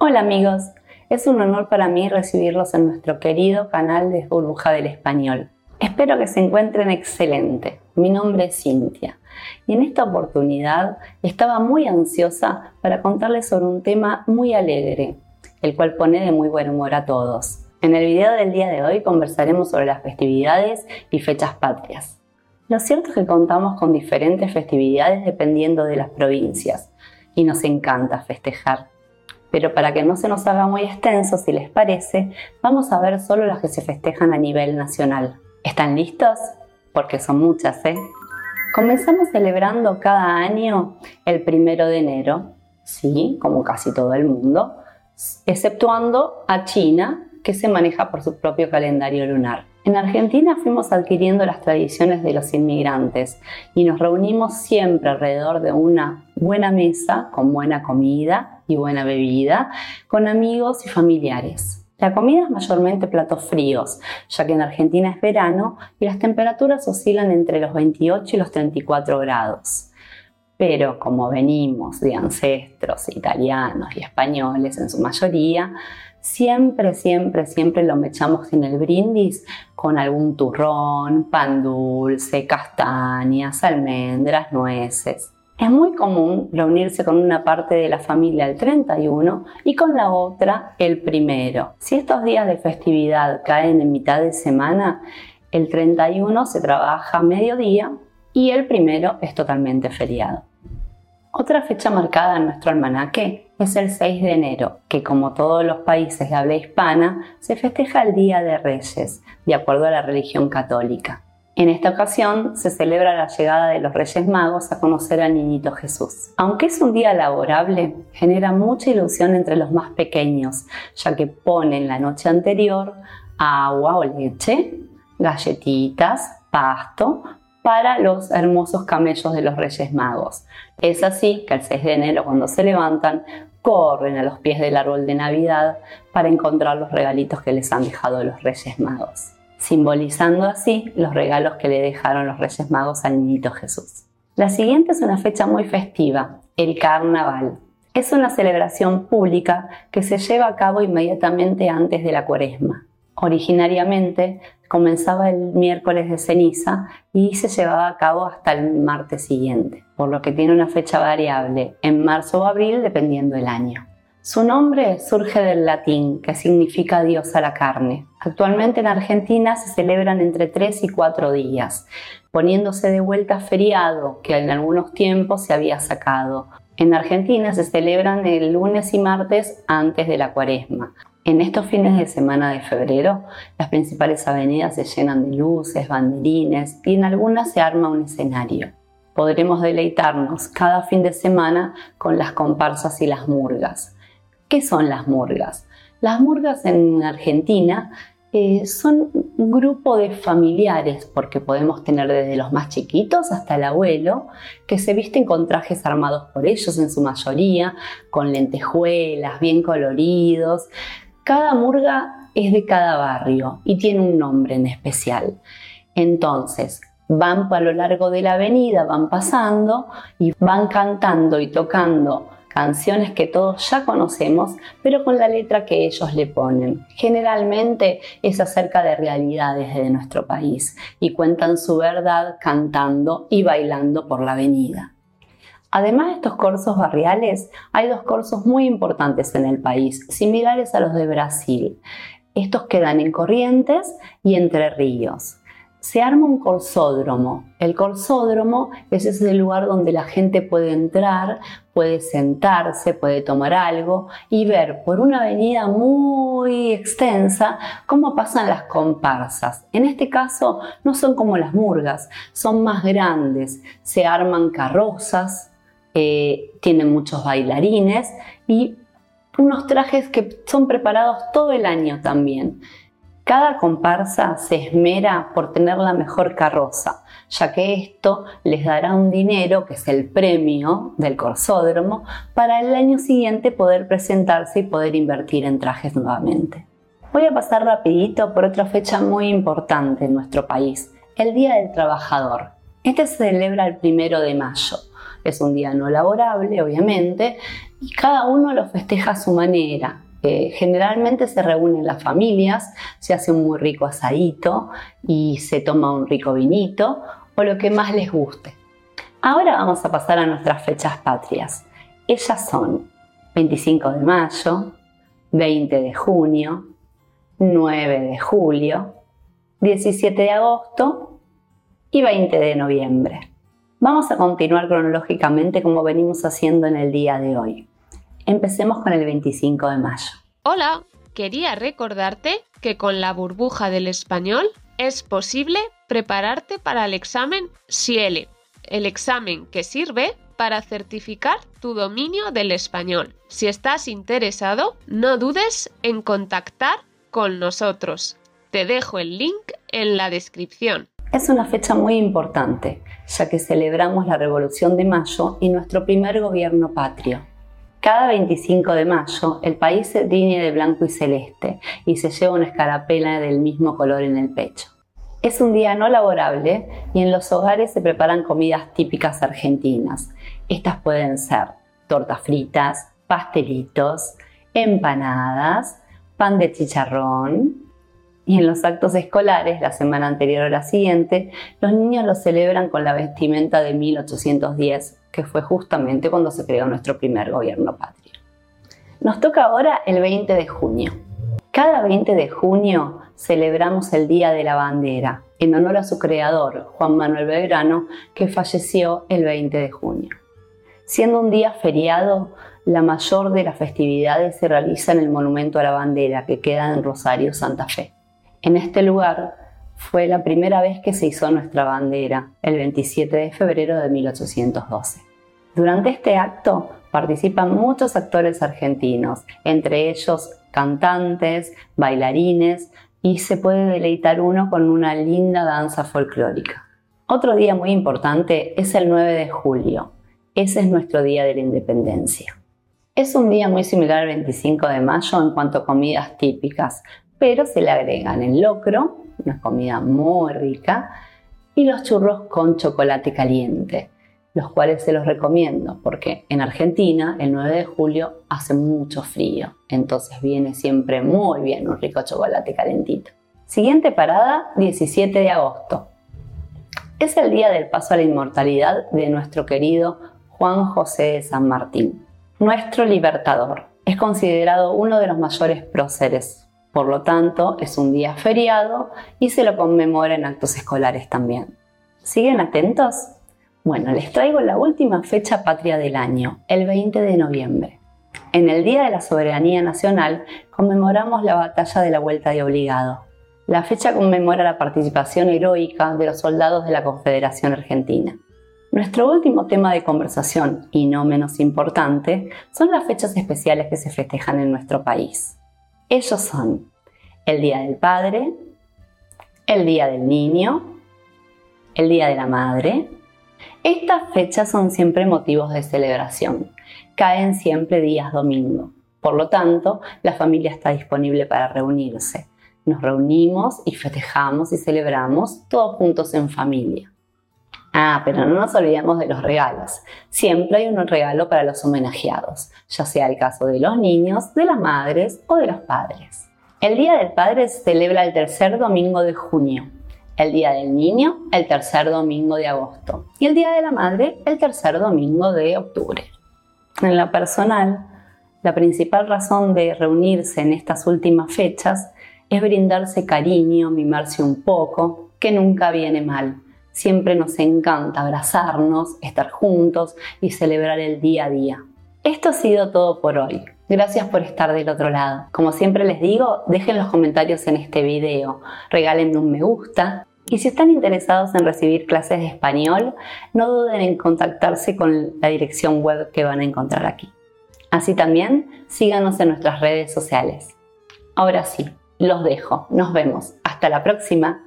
Hola amigos, es un honor para mí recibirlos en nuestro querido canal de Burbuja del Español. Espero que se encuentren excelente. Mi nombre es Cintia y en esta oportunidad estaba muy ansiosa para contarles sobre un tema muy alegre, el cual pone de muy buen humor a todos. En el video del día de hoy conversaremos sobre las festividades y fechas patrias. Lo cierto es que contamos con diferentes festividades dependiendo de las provincias y nos encanta festejar pero para que no se nos haga muy extenso, si les parece, vamos a ver solo las que se festejan a nivel nacional. ¿Están listos? Porque son muchas, ¿eh? Comenzamos celebrando cada año el primero de enero, sí, como casi todo el mundo, exceptuando a China, que se maneja por su propio calendario lunar. En Argentina fuimos adquiriendo las tradiciones de los inmigrantes y nos reunimos siempre alrededor de una buena mesa con buena comida y buena bebida, con amigos y familiares. La comida es mayormente platos fríos, ya que en Argentina es verano y las temperaturas oscilan entre los 28 y los 34 grados. Pero como venimos de ancestros italianos y españoles en su mayoría, siempre, siempre, siempre lo mechamos en el brindis con algún turrón, pan dulce, castañas, almendras, nueces. Es muy común reunirse con una parte de la familia el 31 y con la otra el primero. Si estos días de festividad caen en mitad de semana, el 31 se trabaja mediodía y el primero es totalmente feriado. Otra fecha marcada en nuestro almanaque es el 6 de enero, que como todos los países de habla hispana, se festeja el Día de Reyes, de acuerdo a la religión católica. En esta ocasión se celebra la llegada de los Reyes Magos a conocer al Niñito Jesús. Aunque es un día laborable, genera mucha ilusión entre los más pequeños, ya que ponen la noche anterior agua o leche, galletitas, pasto, para los hermosos camellos de los Reyes Magos. Es así que el 6 de enero, cuando se levantan, corren a los pies del árbol de Navidad para encontrar los regalitos que les han dejado los Reyes Magos, simbolizando así los regalos que le dejaron los Reyes Magos al niñito Jesús. La siguiente es una fecha muy festiva, el Carnaval. Es una celebración pública que se lleva a cabo inmediatamente antes de la cuaresma. Originariamente comenzaba el miércoles de ceniza y se llevaba a cabo hasta el martes siguiente, por lo que tiene una fecha variable en marzo o abril dependiendo del año. Su nombre surge del latín, que significa Dios a la carne. Actualmente en Argentina se celebran entre 3 y 4 días, poniéndose de vuelta feriado que en algunos tiempos se había sacado. En Argentina se celebran el lunes y martes antes de la cuaresma, en estos fines de semana de febrero, las principales avenidas se llenan de luces, banderines y en algunas se arma un escenario. Podremos deleitarnos cada fin de semana con las comparsas y las murgas. ¿Qué son las murgas? Las murgas en Argentina eh, son un grupo de familiares, porque podemos tener desde los más chiquitos hasta el abuelo, que se visten con trajes armados por ellos en su mayoría, con lentejuelas, bien coloridos, cada murga es de cada barrio y tiene un nombre en especial. Entonces, van a lo largo de la avenida, van pasando y van cantando y tocando canciones que todos ya conocemos, pero con la letra que ellos le ponen. Generalmente es acerca de realidades de nuestro país y cuentan su verdad cantando y bailando por la avenida. Además de estos corsos barriales, hay dos corsos muy importantes en el país, similares a los de Brasil. Estos quedan en Corrientes y Entre Ríos. Se arma un corsódromo. El corsódromo es ese lugar donde la gente puede entrar, puede sentarse, puede tomar algo y ver por una avenida muy extensa cómo pasan las comparsas. En este caso no son como las murgas, son más grandes. Se arman carrozas, eh, tienen muchos bailarines y unos trajes que son preparados todo el año también. Cada comparsa se esmera por tener la mejor carroza, ya que esto les dará un dinero, que es el premio del corsódromo, para el año siguiente poder presentarse y poder invertir en trajes nuevamente. Voy a pasar rapidito por otra fecha muy importante en nuestro país, el Día del Trabajador. Este se celebra el primero de mayo. Es un día no laborable, obviamente, y cada uno lo festeja a su manera. Generalmente se reúnen las familias, se hace un muy rico asadito y se toma un rico vinito o lo que más les guste. Ahora vamos a pasar a nuestras fechas patrias. Ellas son 25 de mayo, 20 de junio, 9 de julio, 17 de agosto y 20 de noviembre. Vamos a continuar cronológicamente como venimos haciendo en el día de hoy. Empecemos con el 25 de mayo. Hola, quería recordarte que con la burbuja del español es posible prepararte para el examen SIELE, el examen que sirve para certificar tu dominio del español. Si estás interesado, no dudes en contactar con nosotros. Te dejo el link en la descripción. Es una fecha muy importante, ya que celebramos la Revolución de Mayo y nuestro primer gobierno patrio. Cada 25 de mayo el país se tiñe de blanco y celeste y se lleva una escarapela del mismo color en el pecho. Es un día no laborable y en los hogares se preparan comidas típicas argentinas. Estas pueden ser tortas fritas, pastelitos, empanadas, pan de chicharrón. Y en los actos escolares, la semana anterior o la siguiente, los niños lo celebran con la vestimenta de 1810 que fue justamente cuando se creó nuestro primer gobierno patrio. Nos toca ahora el 20 de junio. Cada 20 de junio celebramos el Día de la Bandera, en honor a su creador, Juan Manuel Belgrano, que falleció el 20 de junio. Siendo un día feriado, la mayor de las festividades se realiza en el Monumento a la Bandera, que queda en Rosario, Santa Fe. En este lugar fue la primera vez que se hizo nuestra bandera, el 27 de febrero de 1812. Durante este acto participan muchos actores argentinos, entre ellos cantantes, bailarines y se puede deleitar uno con una linda danza folclórica. Otro día muy importante es el 9 de julio. Ese es nuestro Día de la Independencia. Es un día muy similar al 25 de mayo en cuanto a comidas típicas, pero se le agregan el locro, una comida muy rica, y los churros con chocolate caliente, los cuales se los recomiendo porque en Argentina el 9 de julio hace mucho frío, entonces viene siempre muy bien un rico chocolate calentito. Siguiente parada, 17 de agosto. Es el día del paso a la inmortalidad de nuestro querido Juan José de San Martín, nuestro libertador. Es considerado uno de los mayores próceres por lo tanto, es un día feriado y se lo conmemora en actos escolares también. ¿Siguen atentos? Bueno, les traigo la última fecha patria del año, el 20 de noviembre. En el Día de la Soberanía Nacional conmemoramos la batalla de la Vuelta de Obligado. La fecha conmemora la participación heroica de los soldados de la Confederación Argentina. Nuestro último tema de conversación, y no menos importante, son las fechas especiales que se festejan en nuestro país. Ellos son el Día del Padre, el Día del Niño, el Día de la Madre. Estas fechas son siempre motivos de celebración. Caen siempre días domingo. Por lo tanto, la familia está disponible para reunirse. Nos reunimos y festejamos y celebramos todos juntos en familia. Ah, pero no nos olvidemos de los regalos. Siempre hay un regalo para los homenajeados, ya sea el caso de los niños, de las madres o de los padres. El Día del Padre se celebra el tercer domingo de junio, el Día del Niño el tercer domingo de agosto y el Día de la Madre el tercer domingo de octubre. En lo personal, la principal razón de reunirse en estas últimas fechas es brindarse cariño, mimarse un poco, que nunca viene mal Siempre nos encanta abrazarnos, estar juntos y celebrar el día a día. Esto ha sido todo por hoy. Gracias por estar del otro lado. Como siempre les digo, dejen los comentarios en este video, regálenme un me gusta y si están interesados en recibir clases de español, no duden en contactarse con la dirección web que van a encontrar aquí. Así también, síganos en nuestras redes sociales. Ahora sí, los dejo. Nos vemos. Hasta la próxima.